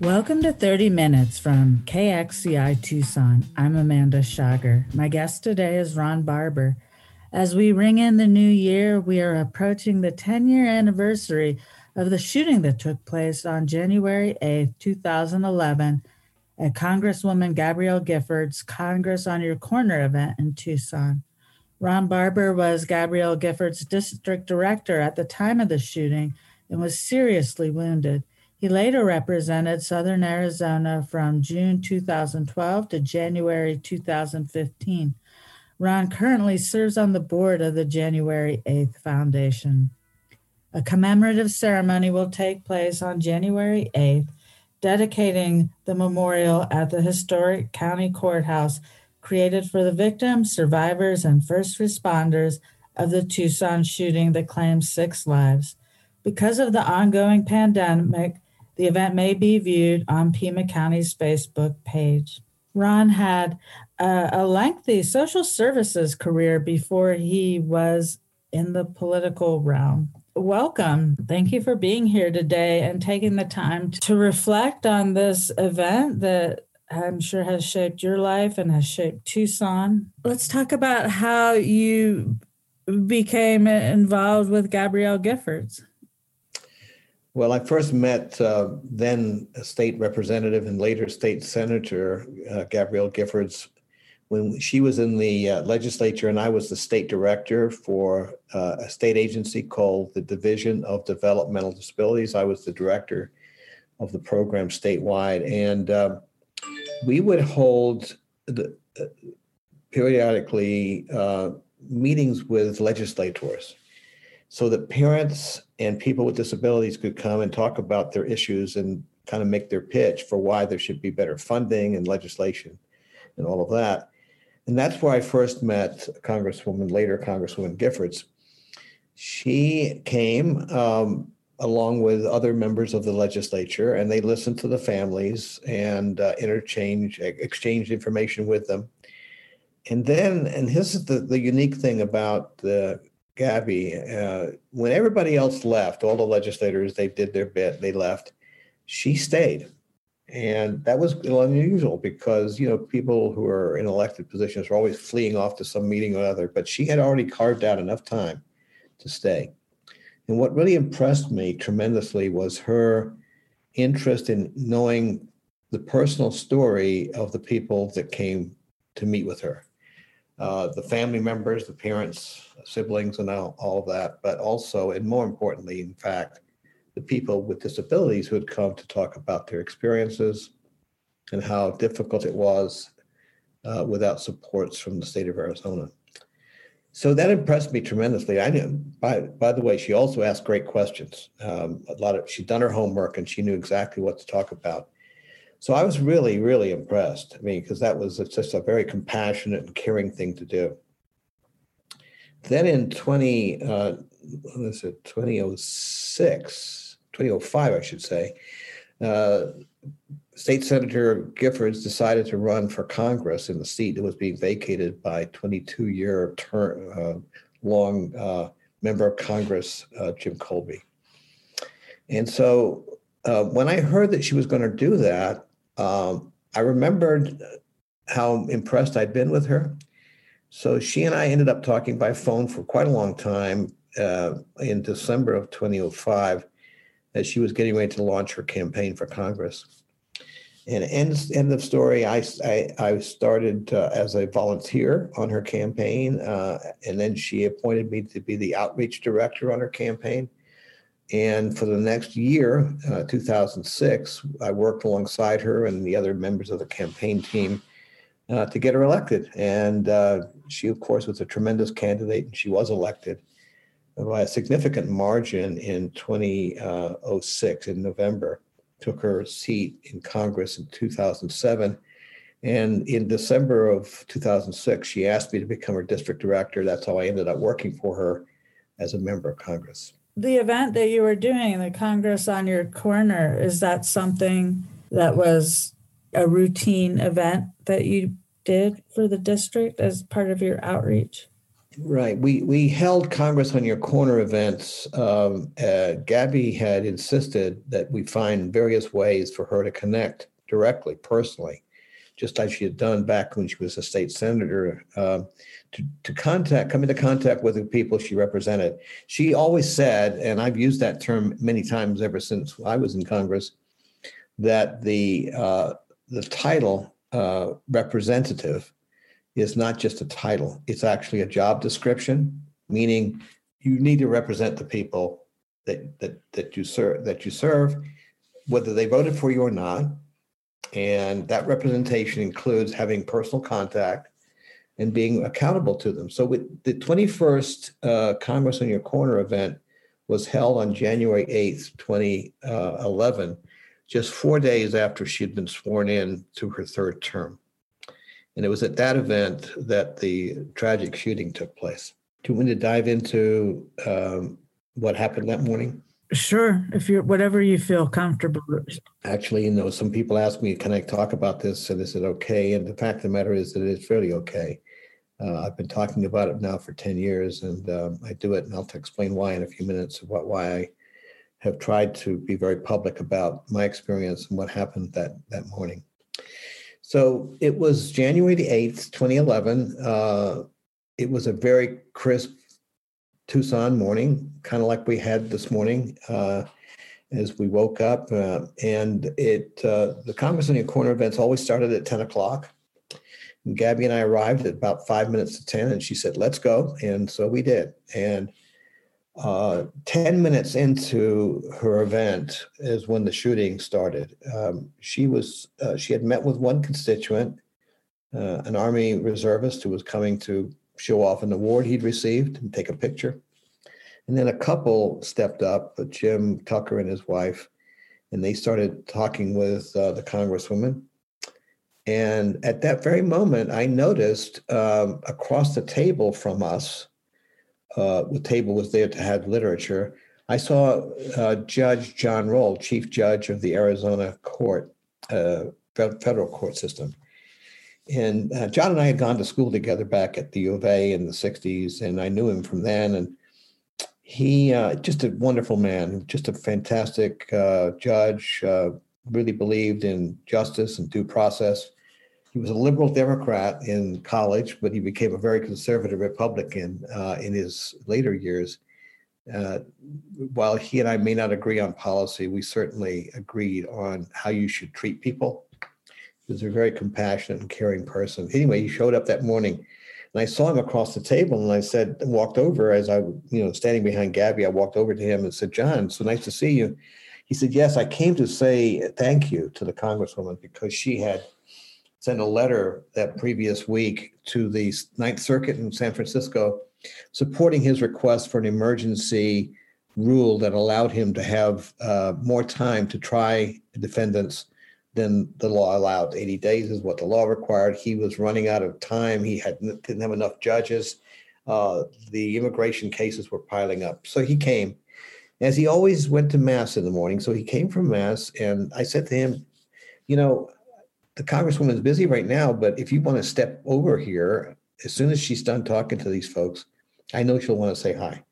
Welcome to 30 Minutes from KXCI Tucson. I'm Amanda Schager. My guest today is Ron Barber. As we ring in the new year, we are approaching the 10 year anniversary of the shooting that took place on January 8, 2011, at Congresswoman Gabrielle Giffords' Congress on Your Corner event in Tucson. Ron Barber was Gabrielle Giffords' district director at the time of the shooting and was seriously wounded. He later represented Southern Arizona from June 2012 to January 2015. Ron currently serves on the board of the January 8th Foundation. A commemorative ceremony will take place on January 8th, dedicating the memorial at the historic county courthouse created for the victims, survivors, and first responders of the Tucson shooting that claimed six lives. Because of the ongoing pandemic, the event may be viewed on Pima County's Facebook page. Ron had a, a lengthy social services career before he was in the political realm. Welcome. Thank you for being here today and taking the time to reflect on this event that I'm sure has shaped your life and has shaped Tucson. Let's talk about how you became involved with Gabrielle Giffords. Well, I first met uh, then state representative and later state senator uh, Gabrielle Giffords when she was in the uh, legislature and I was the state director for uh, a state agency called the Division of Developmental Disabilities. I was the director of the program statewide, and um, we would hold the, uh, periodically uh, meetings with legislators so that parents and people with disabilities could come and talk about their issues and kind of make their pitch for why there should be better funding and legislation and all of that. And that's where I first met Congresswoman, later Congresswoman Giffords. She came um, along with other members of the legislature, and they listened to the families and uh, interchange, exchanged information with them. And then, and this is the, the unique thing about the Gabby, uh, when everybody else left, all the legislators, they did their bit, they left. She stayed. And that was unusual because, you know, people who are in elected positions are always fleeing off to some meeting or other, but she had already carved out enough time to stay. And what really impressed me tremendously was her interest in knowing the personal story of the people that came to meet with her uh, the family members, the parents, siblings, and all, all of that, but also, and more importantly, in fact, the people with disabilities who had come to talk about their experiences and how difficult it was uh, without supports from the state of Arizona. So that impressed me tremendously. I knew, by, by the way, she also asked great questions. Um, a lot of she'd done her homework and she knew exactly what to talk about. So I was really, really impressed. I mean, because that was just a very compassionate and caring thing to do. Then in 20, uh, what is it, 2006, 2005, I should say, uh, State Senator Giffords decided to run for Congress in the seat that was being vacated by 22 year term, uh, long uh, member of Congress, uh, Jim Kolbe. And so uh, when I heard that she was going to do that, um, I remembered how impressed I'd been with her. So she and I ended up talking by phone for quite a long time uh, in December of 2005 as she was getting ready to launch her campaign for Congress. And end, end of story, I, I, I started uh, as a volunteer on her campaign, uh, and then she appointed me to be the outreach director on her campaign. And for the next year, uh, 2006, I worked alongside her and the other members of the campaign team uh, to get her elected. And uh, she, of course, was a tremendous candidate, and she was elected by a significant margin in 2006 in November. Took her seat in Congress in 2007. And in December of 2006, she asked me to become her district director. That's how I ended up working for her as a member of Congress the event that you were doing, the Congress on Your Corner, is that something that was a routine event that you did for the district as part of your outreach? Right. We we held Congress on Your Corner events. Um, uh, Gabby had insisted that we find various ways for her to connect directly, personally, just like she had done back when she was a state senator, uh, to, to contact, come into contact with the people she represented. She always said, and I've used that term many times ever since I was in Congress, that the uh, the title uh, representative is not just a title; it's actually a job description, meaning you need to represent the people that that that you serve that you serve, whether they voted for you or not. And that representation includes having personal contact and being accountable to them. So, with the 21st uh, Congress on Your Corner event was held on January 8th, 2011, just four days after she had been sworn in to her third term. And it was at that event that the tragic shooting took place. Do you want to dive into um, what happened that morning? Sure, if you're whatever you feel comfortable. Actually, you know, some people ask me, "Can I talk about this?" And is it okay? And the fact of the matter is that it's fairly okay. Uh, I've been talking about it now for ten years, and um, I do it, and I'll explain why in a few minutes. What why I have tried to be very public about my experience and what happened that that morning. So it was January the eighth, twenty eleven. Uh, it was a very crisp Tucson morning, kind of like we had this morning uh, as we woke up. Uh, and it uh, the Congress on Your Corner events always started at 10 o'clock. And Gabby and I arrived at about five minutes to 10, and she said, Let's go. And so we did. And uh, 10 minutes into her event is when the shooting started. Um, she was uh, she had met with one constituent, uh, an Army reservist who was coming to show off an award he'd received and take a picture. And then a couple stepped up, Jim Tucker and his wife, and they started talking with uh, the congresswoman. And at that very moment, I noticed um, across the table from us, uh, the table was there to have literature. I saw uh, Judge John Roll, Chief Judge of the Arizona Court, uh, federal court system. And uh, John and I had gone to school together back at the U of A in the 60s, and I knew him from then. And he uh, just a wonderful man, just a fantastic uh, judge. Uh, really believed in justice and due process. He was a liberal Democrat in college, but he became a very conservative Republican uh, in his later years. Uh, while he and I may not agree on policy, we certainly agreed on how you should treat people was a very compassionate and caring person. Anyway, he showed up that morning and I saw him across the table and I said, walked over as I, you know, standing behind Gabby, I walked over to him and said, John, so nice to see you. He said, Yes, I came to say thank you to the Congresswoman because she had sent a letter that previous week to the Ninth Circuit in San Francisco supporting his request for an emergency rule that allowed him to have uh, more time to try defendants than the law allowed. 80 days is what the law required. He was running out of time. He had didn't have enough judges. Uh, the immigration cases were piling up. So he came, as he always went to mass in the morning. So he came from mass, and I said to him, "You know, the congresswoman is busy right now, but if you want to step over here, as soon as she's done talking to these folks, I know she'll want to say hi."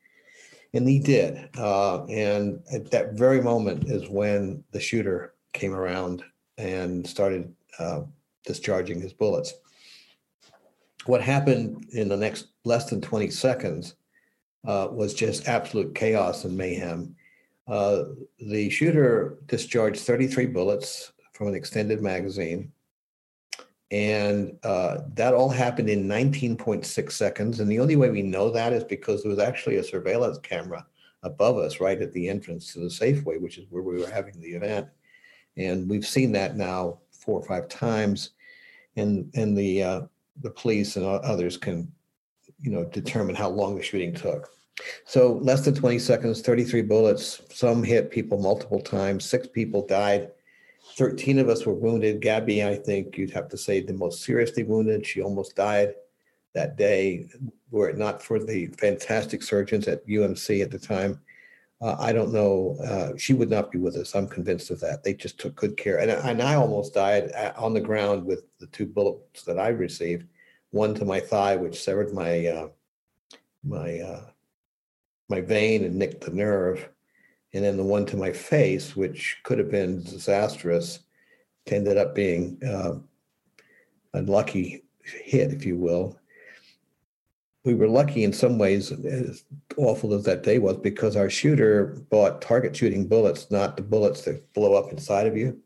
And he did. Uh, and at that very moment is when the shooter came around and started uh, discharging his bullets. What happened in the next less than 20 seconds uh, was just absolute chaos and mayhem. Uh, the shooter discharged 33 bullets from an extended magazine. And uh, that all happened in 19.6 seconds. And the only way we know that is because there was actually a surveillance camera above us right at the entrance to the Safeway, which is where we were having the event. And we've seen that now four or five times. And, and the, uh, the police and others can, you know, determine how long the shooting took. So less than 20 seconds, 33 bullets. Some hit people multiple times. Six people died. 13 of us were wounded. Gabby, I think you'd have to say the most seriously wounded. She almost died that day. Were it not for the fantastic surgeons at UMC at the time, uh, I don't know. Uh, she would not be with us. I'm convinced of that. They just took good care. And, and I almost died on the ground with the two bullets that I received one to my thigh, which severed my uh, my uh, my vein and nicked the nerve, and then the one to my face, which could have been disastrous, ended up being uh, a lucky hit, if you will. We were lucky in some ways, as awful as that day was, because our shooter bought target shooting bullets, not the bullets that blow up inside of you.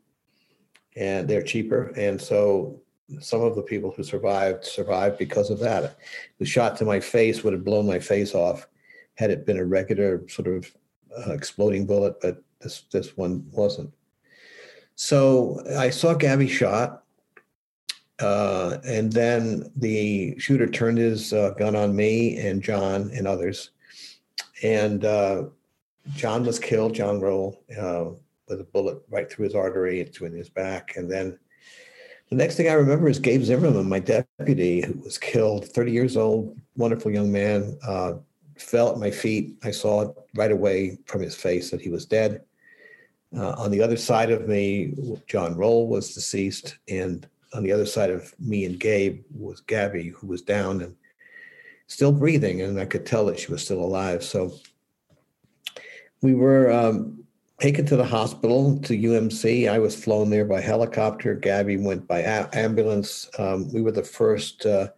And they're cheaper. And so some of the people who survived survived because of that. The shot to my face would have blown my face off had it been a regular sort of uh, exploding bullet, but this this one wasn't. So I saw Gabby shot, uh, and then the shooter turned his uh, gun on me and John and others, and uh, John was killed. John Roll uh, with a bullet right through his artery into his back, and then the next thing I remember is Gabe Zimmerman, my deputy, who was killed, 30 years old, wonderful young man, uh, fell at my feet. I saw it right away from his face that he was dead. On the other side of me, John Roll was deceased, and on the other side of me and Gabe was Gabby, who was down and still breathing, and I could tell that she was still alive. So we were um, taken to the hospital to UMC. I was flown there by helicopter. Gabby went by a- ambulance. Um, we were the first uh,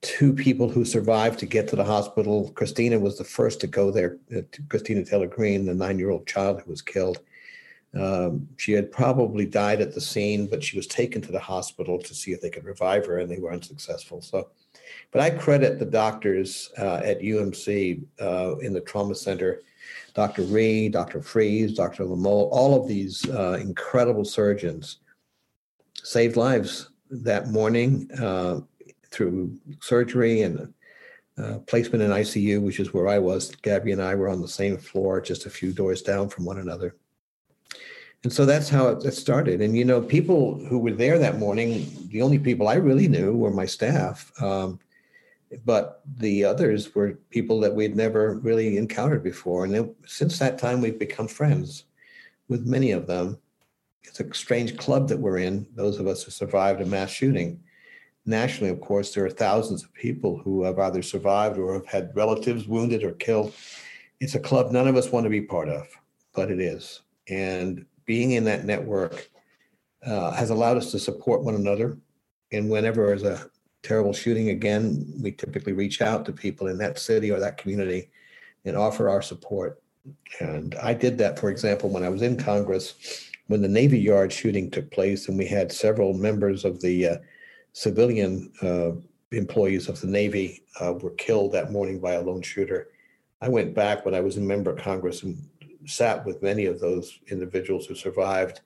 two people who survived to get to the hospital. Christina was the first to go there. Uh, Christina Taylor Green, the nine-year-old child who was killed. Um, she had probably died at the scene, but she was taken to the hospital to see if they could revive her, and they were unsuccessful. So, but I credit the doctors uh, at UMC uh, in the trauma center Dr. Rhee, Dr. Friese, Dr. Lemole, all of these uh, incredible surgeons saved lives that morning uh, through surgery and uh, placement in ICU, which is where I was. Gabby and I were on the same floor, just a few doors down from one another. And so that's how it, started. And, you know, people who were there that morning, the only people I really knew were my staff. Um, but the others were people that we'd never really encountered before. And since that time, we've become friends with many of them. It's a strange club that we're in, those of us who survived a mass shooting. Nationally, of course, there are thousands of people who have either survived or have had relatives wounded or killed. It's a club none of us want to be part of, but it is. And being in that network uh, has allowed us to support one another. And whenever there's a terrible shooting again, we typically reach out to people in that city or that community and offer our support. And I did that, for example, when I was in Congress, when the Navy Yard shooting took place, and we had several members of the uh, civilian uh, employees of the Navy uh, were killed that morning by a lone shooter. I went back when I was a member of Congress and sat with many of those individuals who survived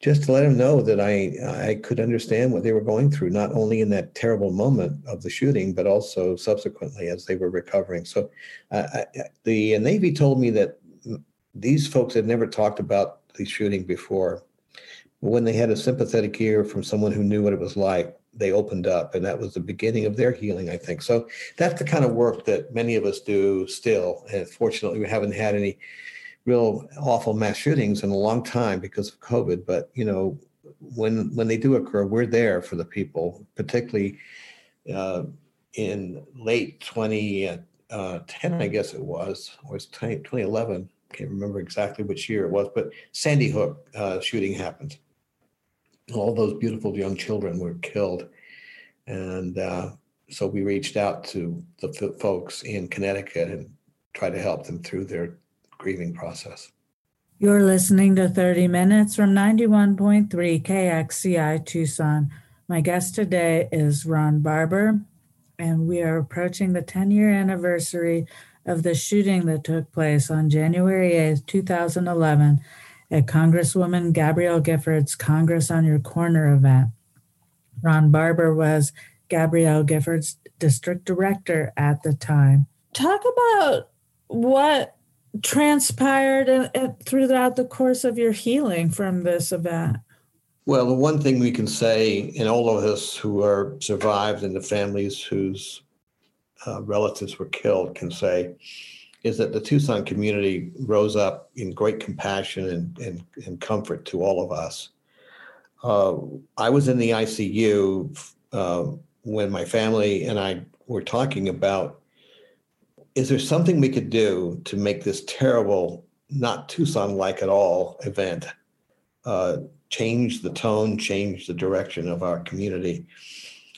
just to let them know that I I could understand what they were going through, not only in that terrible moment of the shooting, but also subsequently as they were recovering. So, uh, I, the Navy told me that these folks had never talked about the shooting before. But When they had a sympathetic ear from someone who knew what it was like, they opened up, and that was the beginning of their healing. I think so. That's the kind of work that many of us do still, and fortunately, we haven't had any real awful mass shootings in a long time because of COVID. But you know, when when they do occur, we're there for the people, particularly uh, in late 2010, uh, I guess it was, or it's 2011. Can't remember exactly which year it was, but Sandy Hook uh, shooting happened. All those beautiful young children were killed, and uh, so we reached out to the folks in Connecticut and tried to help them through their grieving process. You're listening to 30 Minutes from 91.3 KXCI Tucson. My guest today is Ron Barber, and we are approaching the 10 year anniversary of the shooting that took place on January 8, 2011, at Congresswoman Gabrielle Giffords' Congress on Your Corner event. Ron Barber was Gabrielle Giffords' district director at the time. Talk about what transpired throughout the course of your healing from this event? Well, the one thing we can say, and all of us who are survived and the families whose uh, relatives were killed can say, is that the Tucson community rose up in great compassion and, and, and comfort to all of us. Uh, I was in the ICU uh, when my family and I were talking about is there something we could do to make this terrible, not Tucson like at all event uh, change the tone, change the direction of our community?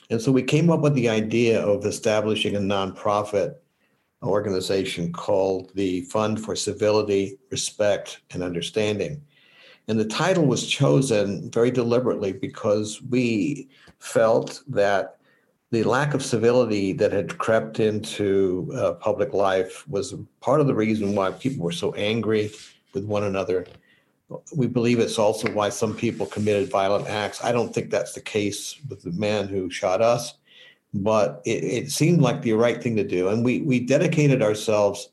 And so we came up with the idea of establishing a nonprofit organization called the Fund for Civility, Respect, and Understanding. And the title was chosen very deliberately because we felt that the lack of civility that had crept into uh, public life was part of the reason why people were so angry with one another. We believe it's also why some people committed violent acts. I don't think that's the case with the man who shot us, but it, it seemed like the right thing to do. And we, we dedicated ourselves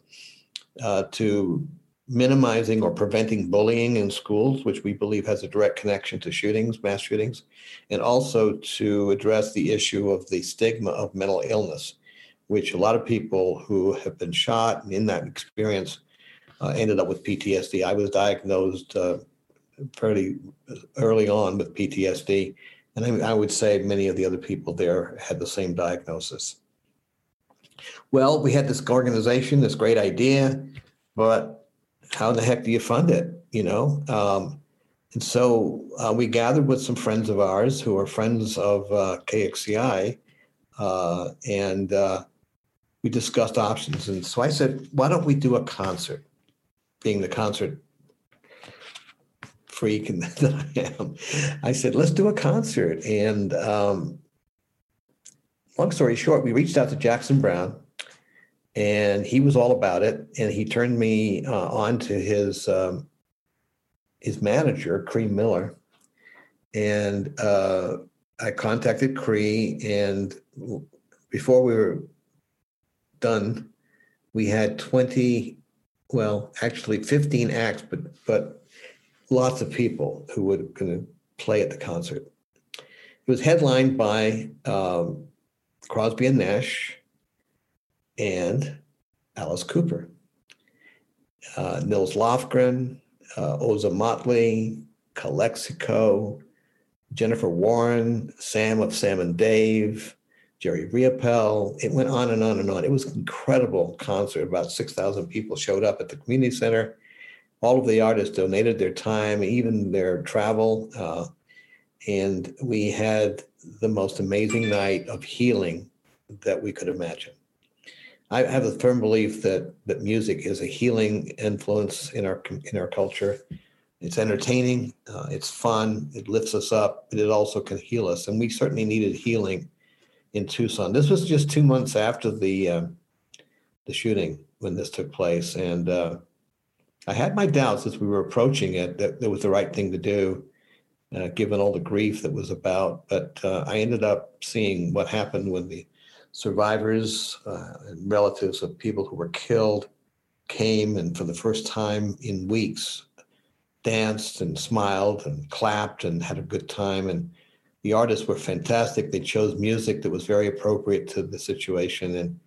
uh, to minimizing or preventing bullying in schools, which we believe has a direct connection to shootings, mass shootings, and also to address the issue of the stigma of mental illness, which a lot of people who have been shot and in that experience uh, ended up with PTSD. I was diagnosed uh, fairly early on with PTSD, and I, I would say many of the other people there had the same diagnosis. Well, we had this organization, this great idea, but how the heck do you fund it? You know, um, and so uh, we gathered with some friends of ours who are friends of uh, KXCI, uh, and uh, we discussed options. And so I said, why don't we do a concert? Being the concert freak that I am, I said, let's do a concert. And um, long story short, we reached out to Jackson Browne and he was all about it. And he turned me uh, on to his um, his manager, Cree Miller, and uh, I contacted Cree. And before we were done, we had twenty, well, actually fifteen acts, but but lots of people who were going to play at the concert. It was headlined by um, Crosby and Nash and Alice Cooper. Uh, Nils Lofgren, uh, Ozomatli, Calexico, Jennifer Warren, Sam of Sam and Dave, Jerry Riopelle. It went on and on and on. It was an incredible concert. About 6,000 people showed up at the community center. All of the artists donated their time, even their travel. Uh, and we had the most amazing night of healing that we could imagine. I have a firm belief that that music is a healing influence in our in our culture. It's entertaining, uh, it's fun, it lifts us up, but it also can heal us. And we certainly needed healing in Tucson. This was just two months after the uh, the shooting when this took place, and uh, I had my doubts as we were approaching it that it was the right thing to do, uh, given all the grief that was about. But uh, I ended up seeing what happened when the survivors uh, and relatives of people who were killed came and for the first time in weeks danced and smiled and clapped and had a good time. And the artists were fantastic. They chose music that was very appropriate to the situation. And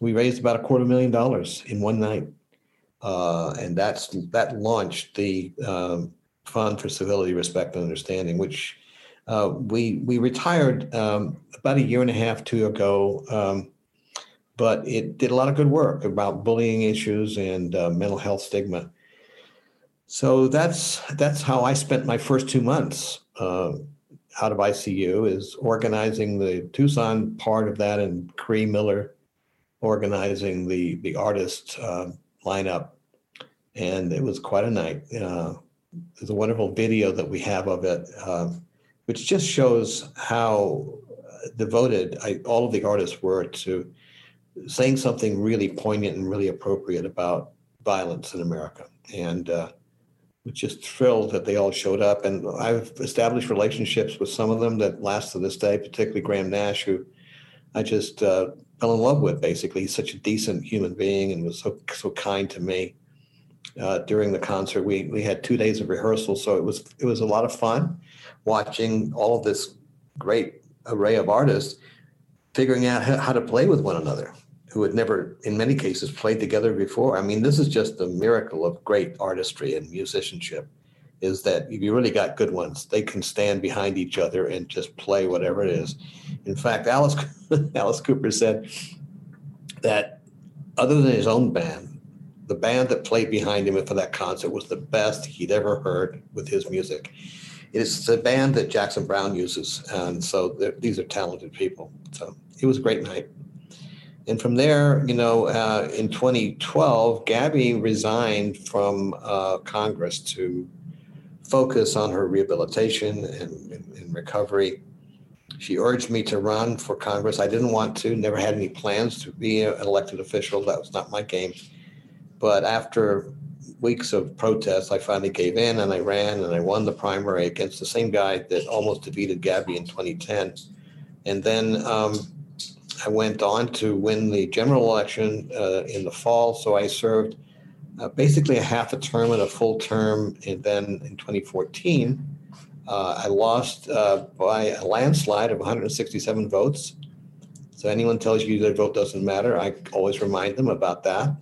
we raised about a quarter million dollars in one night. Uh, and that's that launched the um, fund for civility respect and understanding which uh, we we retired um, about a year and a half, two ago, um, but it did a lot of good work about bullying issues and uh, mental health stigma. So that's that's how I spent my first two months uh, out of ICU is organizing the Tucson part of that, and Cree Miller organizing the the artist uh, lineup, and it was quite a night. Uh, there's a wonderful video that we have of it. Um, which just shows how devoted I, all of the artists were to saying something really poignant and really appropriate about violence in America. And uh, was just thrilled that they all showed up. And I've established relationships with some of them that last to this day, particularly Graham Nash, who I just uh, fell in love with. Basically, he's such a decent human being and was so so kind to me. Uh, during the concert, we we had two days of rehearsal, so it was it was a lot of fun watching all of this great array of artists figuring out how to play with one another who had never, in many cases, played together before. I mean, this is just the miracle of great artistry and musicianship is that if you really got good ones, they can stand behind each other and just play whatever it is. In fact, Alice Alice Cooper said that other than his own band, the band that played behind him for that concert was the best he'd ever heard with his music. It's the band that Jackson Browne uses, and so these are talented people. So it was a great night. And from there, you know, uh, in 2012, Gabby resigned from uh, Congress to focus on her rehabilitation and, and, and recovery. She urged me to run for Congress. I didn't want to, never had any plans to be an elected official. That was not my game. But after weeks of protests, I finally gave in and I ran and I won the primary against the same guy that almost defeated Gabby in 2010. And then um, I went on to win the general election uh, in the fall. So I served uh, basically a half a term and a full term. And then in 2014, uh, I lost uh, by a landslide of 167 votes. So anyone tells you their vote doesn't matter, I always remind them about that.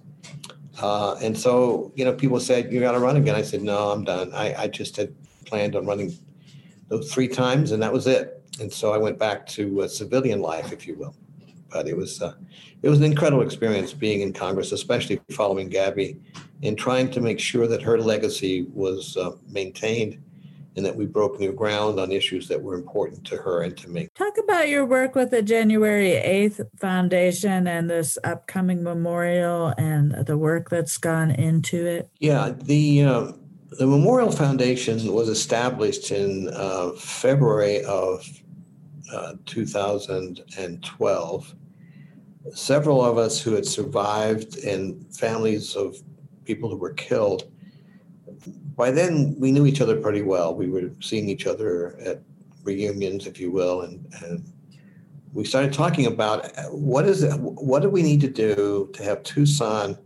Uh, and so, you know, people said, you got to run again. I said, no, I'm done. I, I just had planned on running those three times and that was it. And so I went back to civilian life, if you will. But it was, uh, it was an incredible experience being in Congress, especially following Gabby and trying to make sure that her legacy was uh, maintained and that we broke new ground on issues that were important to her and to me. Talk about your work with the January 8th Foundation and this upcoming memorial and the work that's gone into it. Yeah, the uh, the Memorial Foundation was established in uh, February of uh, 2012. Several of us who had survived and families of people who were killed by then we knew each other pretty well. We were seeing each other at reunions, if you will, and, and we started talking about what is it, what do we need to do to have Tucson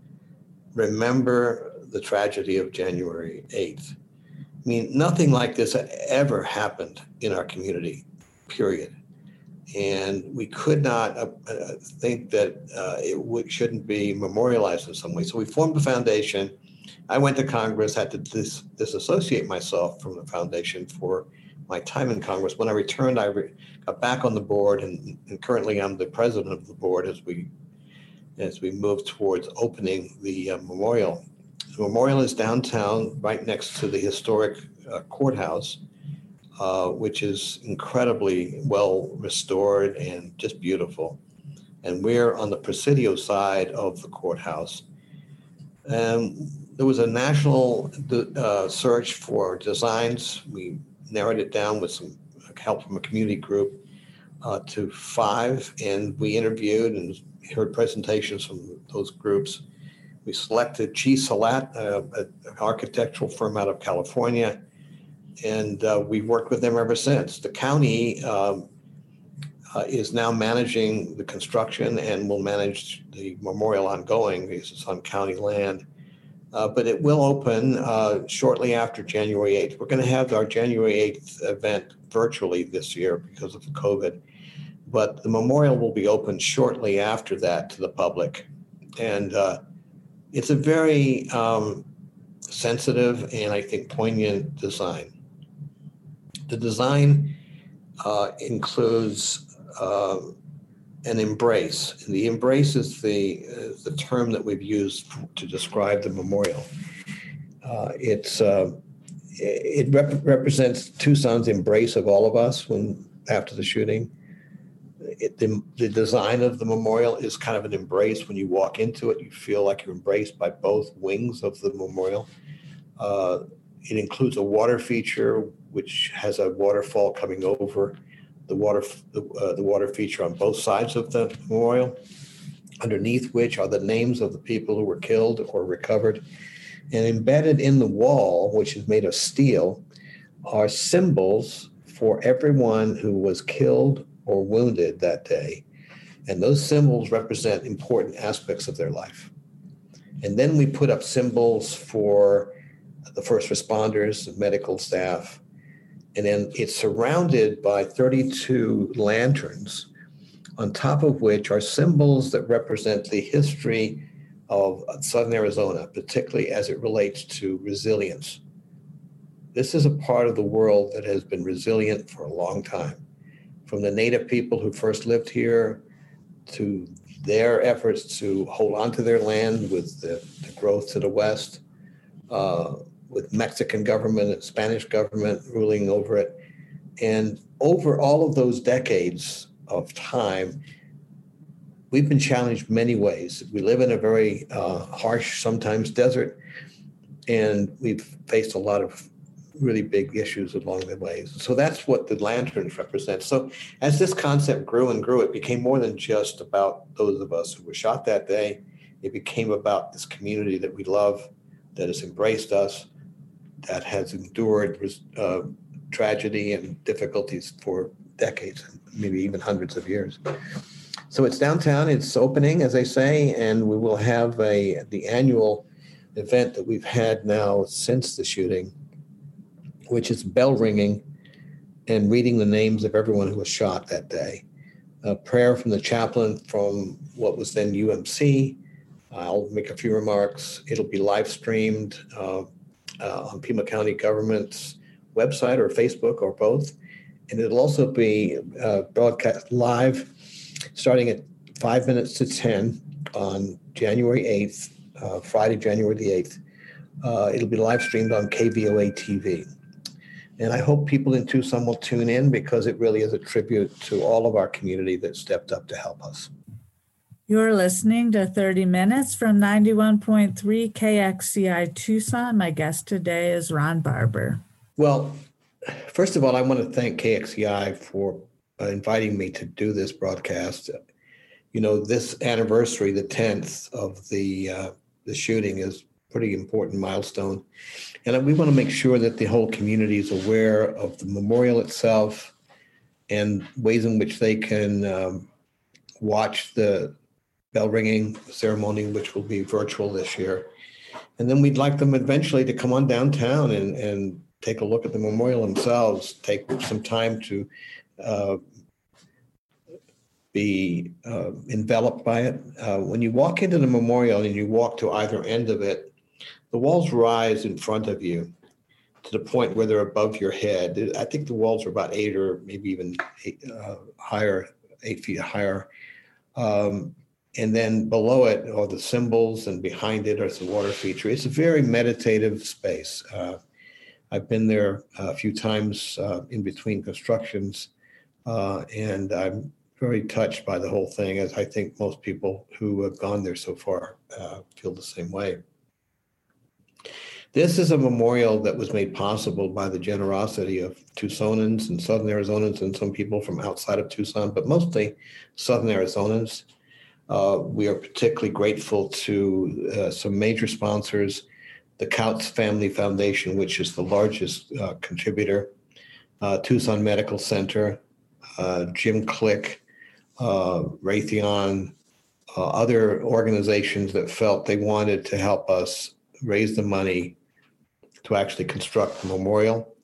remember the tragedy of January 8th. I mean, nothing like this ever happened in our community, period. And we could not uh, uh think that uh, it w- shouldn't be memorialized in some way. So we formed a foundation I went to Congress, had to dis- disassociate myself from the foundation for my time in Congress. When I returned, I re- got back on the board, and, and, currently I'm the president of the board as we as we move towards opening the uh, memorial. The memorial is downtown, right next to the historic uh, courthouse, uh, which is incredibly well restored and just beautiful. And we're on the Presidio side of the courthouse. And there was a national uh, search for designs. We narrowed it down with some help from a community group uh, to five, and we interviewed and heard presentations from those groups. We selected Chee Salette, uh, an architectural firm out of California, and uh, we've worked with them ever since. The county um, uh, is now managing the construction and will manage the memorial ongoing because it's on county land. Uh, but it will open uh, shortly after January 8th. We're going to have our January 8th event virtually this year because of the COVID, but the memorial will be open shortly after that to the public. And uh, it's a very um, sensitive and I think poignant design. The design uh, includes uh, an embrace. And the embrace is the, uh, the term that we've used to describe the memorial. Uh, it's uh, it rep- represents Tucson's embrace of all of us when after the shooting. It, the, the design of the memorial is kind of an embrace. When you walk into it, you feel like you're embraced by both wings of the memorial. Uh, it includes a water feature, which has a waterfall coming over the water, the, uh, the water feature on both sides of the memorial, underneath which are the names of the people who were killed or recovered. And embedded in the wall, which is made of steel, are symbols for everyone who was killed or wounded that day. And those symbols represent important aspects of their life. And then we put up symbols for the first responders, the medical staff, and then it's surrounded by 32 lanterns, on top of which are symbols that represent the history of Southern Arizona, particularly as it relates to resilience. This is a part of the world that has been resilient for a long time. From the native people who first lived here to their efforts to hold on to their land with the, the growth to the west, uh, with Mexican government and Spanish government ruling over it. And over all of those decades of time, we've been challenged many ways. We live in a very uh, harsh, sometimes desert, and we've faced a lot of really big issues along the way. So that's what the lanterns represent. So as this concept grew and grew, it became more than just about those of us who were shot that day. It became about this community that we love, that has embraced us, that has endured uh, tragedy and difficulties for decades, maybe even hundreds of years. So it's downtown. It's opening, as I say, and we will have a the annual event that we've had now since the shooting, which is bell ringing and reading the names of everyone who was shot that day. A prayer from the chaplain from what was then UMC. I'll make a few remarks. It'll be live streamed uh, uh, on Pima County government's website or Facebook or both. And it'll also be uh, broadcast live starting at five minutes to 10 on January 8th, uh, Friday, January the 8th. Uh, it'll be live streamed on KVOA TV. And I hope people in Tucson will tune in because it really is a tribute to all of our community that stepped up to help us. You're listening to 30 Minutes from 91.3 KXCI Tucson. My guest today is Ron Barber. Well, first of all, I want to thank KXCI for uh, inviting me to do this broadcast. You know, this anniversary, the 10th of the uh, the shooting, is pretty important milestone, and we want to make sure that the whole community is aware of the memorial itself and ways in which they can um, watch the bell ringing ceremony, which will be virtual this year. And then we'd like them eventually to come on downtown and, and take a look at the memorial themselves, take some time to uh, be uh, enveloped by it. Uh, when you walk into the memorial and you walk to either end of it, the walls rise in front of you to the point where they're above your head. I think the walls are about eight or maybe even eight, uh, higher, eight feet higher. Um, and then below it are the symbols, and behind it are the water feature. It's a very meditative space. Uh, I've been there a few times uh, in between constructions, uh, and I'm very touched by the whole thing, as I think most people who have gone there so far uh, feel the same way. This is a memorial that was made possible by the generosity of Tucsonans and Southern Arizonans and some people from outside of Tucson, but mostly Southern Arizonans. Uh, we are particularly grateful to uh, some major sponsors the Kautz Family Foundation, which is the largest uh, contributor, uh, Tucson Medical Center, uh, Jim Click, Raytheon, other organizations that felt they wanted to help us raise the money to actually construct the memorial.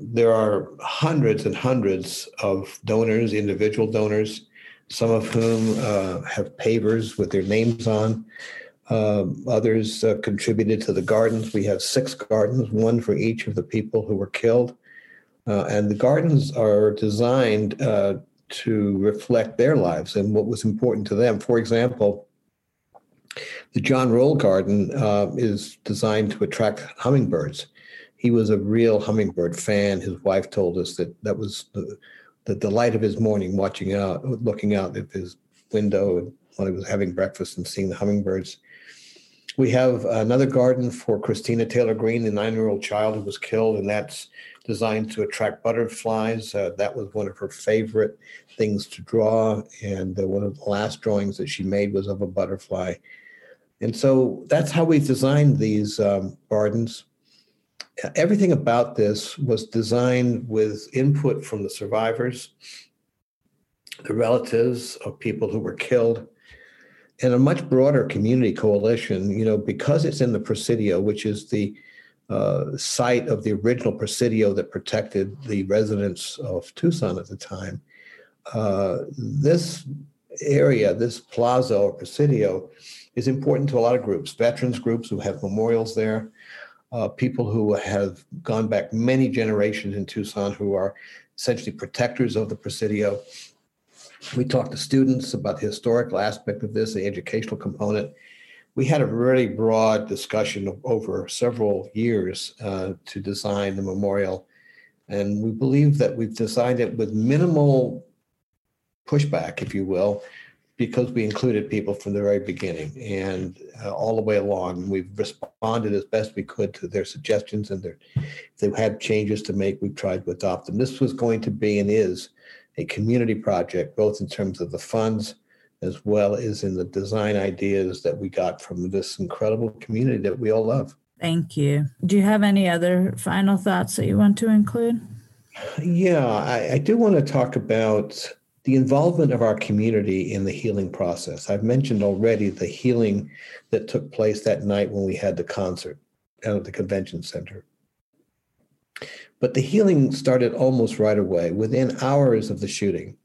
There are hundreds and hundreds of donors, individual donors, some of whom uh, have pavers with their names on. Um, others uh, contributed to the gardens. We have six gardens, one for each of the people who were killed. Uh, and the gardens are designed uh, to reflect their lives and what was important to them. For example, the John Roll Garden uh, is designed to attract hummingbirds. He was a real hummingbird fan. His wife told us that that was the, the delight of his morning, watching out, looking out at his window while he was having breakfast and seeing the hummingbirds. We have another garden for Christina Taylor Green, the nine-year-old child who was killed, and that's designed to attract butterflies. Uh, that was one of her favorite things to draw, and uh, one of the last drawings that she made was of a butterfly. And so that's how we've designed these um, gardens. Everything about this was designed with input from the survivors, the relatives of people who were killed, and a much broader community coalition, you know, because it's in the Presidio, which is the uh, site of the original Presidio that protected the residents of Tucson at the time. Uh, this area, this plaza or Presidio, is important to a lot of groups, veterans groups who have memorials there, uh, people who have gone back many generations in Tucson who are essentially protectors of the Presidio. We talked to students about the historical aspect of this, the educational component. We had a really broad discussion over several years uh, to design the memorial. And we believe that we've designed it with minimal pushback, if you will, because we included people from the very beginning and uh, all the way along. We've responded as best we could to their suggestions, and their, if they had changes to make, we've tried to adopt them. This was going to be and is a community project, both in terms of the funds as well as in the design ideas that we got from this incredible community that we all love. Thank you. Do you have any other final thoughts that you want to include? Yeah, I, I do want to talk about the involvement of our community in the healing process. I've mentioned already the healing that took place that night when we had the concert down at the convention center. But the healing started almost right away, within hours of the shooting.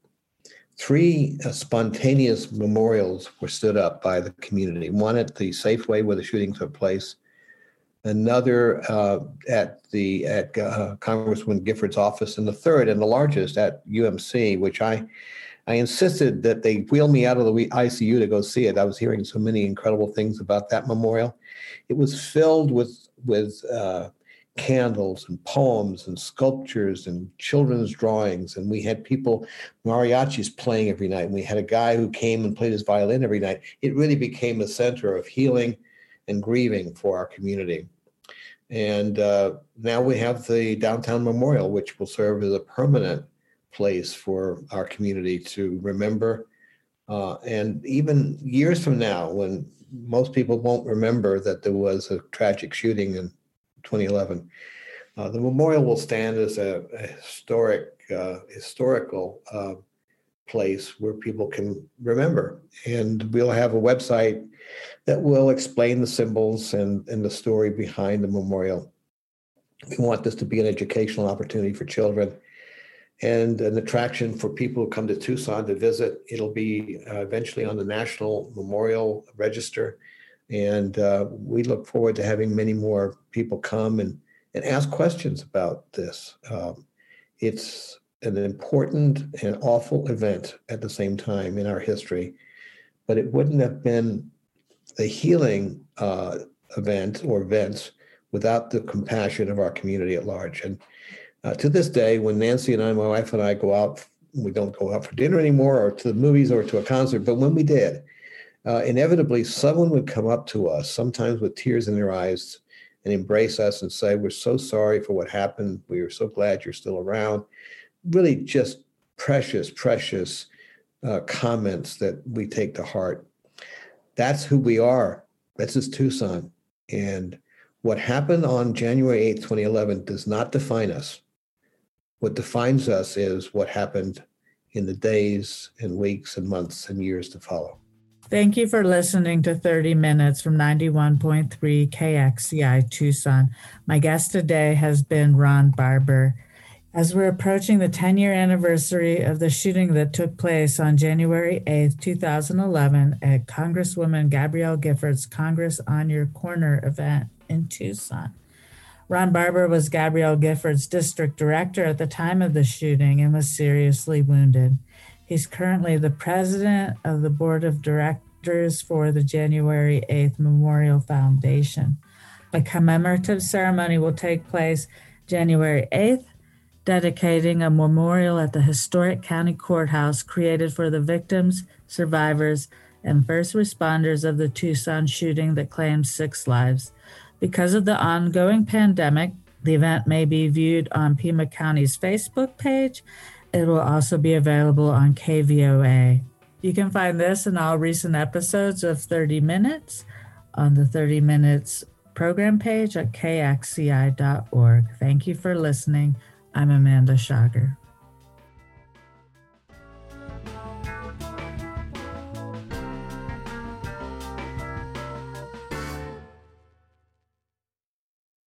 Three uh, spontaneous memorials were stood up by the community one at the Safeway where the shooting took place, another uh, at the at uh, Congressman Giffords' office, and the third and the largest at UMC, which I I insisted that they wheel me out of the ICU to go see it. I was hearing so many incredible things about that memorial. It was filled with with uh, candles and poems and sculptures and children's drawings, and we had people mariachis playing every night. And we had a guy who came and played his violin every night. It really became a center of healing and grieving for our community. And uh, now we have the downtown memorial, which will serve as a permanent place for our community to remember. Uh, and even years from now, when most people won't remember that there was a tragic shooting in 2011, uh, the memorial will stand as a, a historic, uh, historical uh, place where people can remember. And we'll have a website that will explain the symbols and, and the story behind the memorial. We want this to be an educational opportunity for children and an attraction for people who come to Tucson to visit. It'll be uh, eventually on the National Memorial Register. And uh, we look forward to having many more people come and, and ask questions about this. Um, it's an important and awful event at the same time in our history, but it wouldn't have been a healing uh, event or events without the compassion of our community at large. And uh, to this day, when Nancy and I, my wife and I, go out, we don't go out for dinner anymore or to the movies or to a concert, but when we did, uh, inevitably someone would come up to us, sometimes with tears in their eyes, and embrace us and say, We're so sorry for what happened. We are so glad you're still around really just precious, precious uh, comments that we take to heart. That's who we are. This is Tucson. And what happened on January 8th, 2011 does not define us. What defines us is what happened in the days and weeks and months and years to follow. Thank you for listening to 30 Minutes from 91.3 KXCI Tucson. My guest today has been Ron Barber. As we're approaching the 10 year anniversary of the shooting that took place on January 8th, 2011, at Congresswoman Gabrielle Giffords' Congress on Your Corner event in Tucson. Ron Barber was Gabrielle Giffords' district director at the time of the shooting and was seriously wounded. He's currently the president of the board of directors for the January 8th Memorial Foundation. A commemorative ceremony will take place January 8th dedicating a memorial at the historic county courthouse created for the victims, survivors, and first responders of the Tucson shooting that claimed six lives. Because of the ongoing pandemic, the event may be viewed on Pima County's Facebook page. It will also be available on KVOA. You can find this and all recent episodes of 30 Minutes on the 30 Minutes program page at kxci.org. Thank you for listening. I'm Amanda Schager.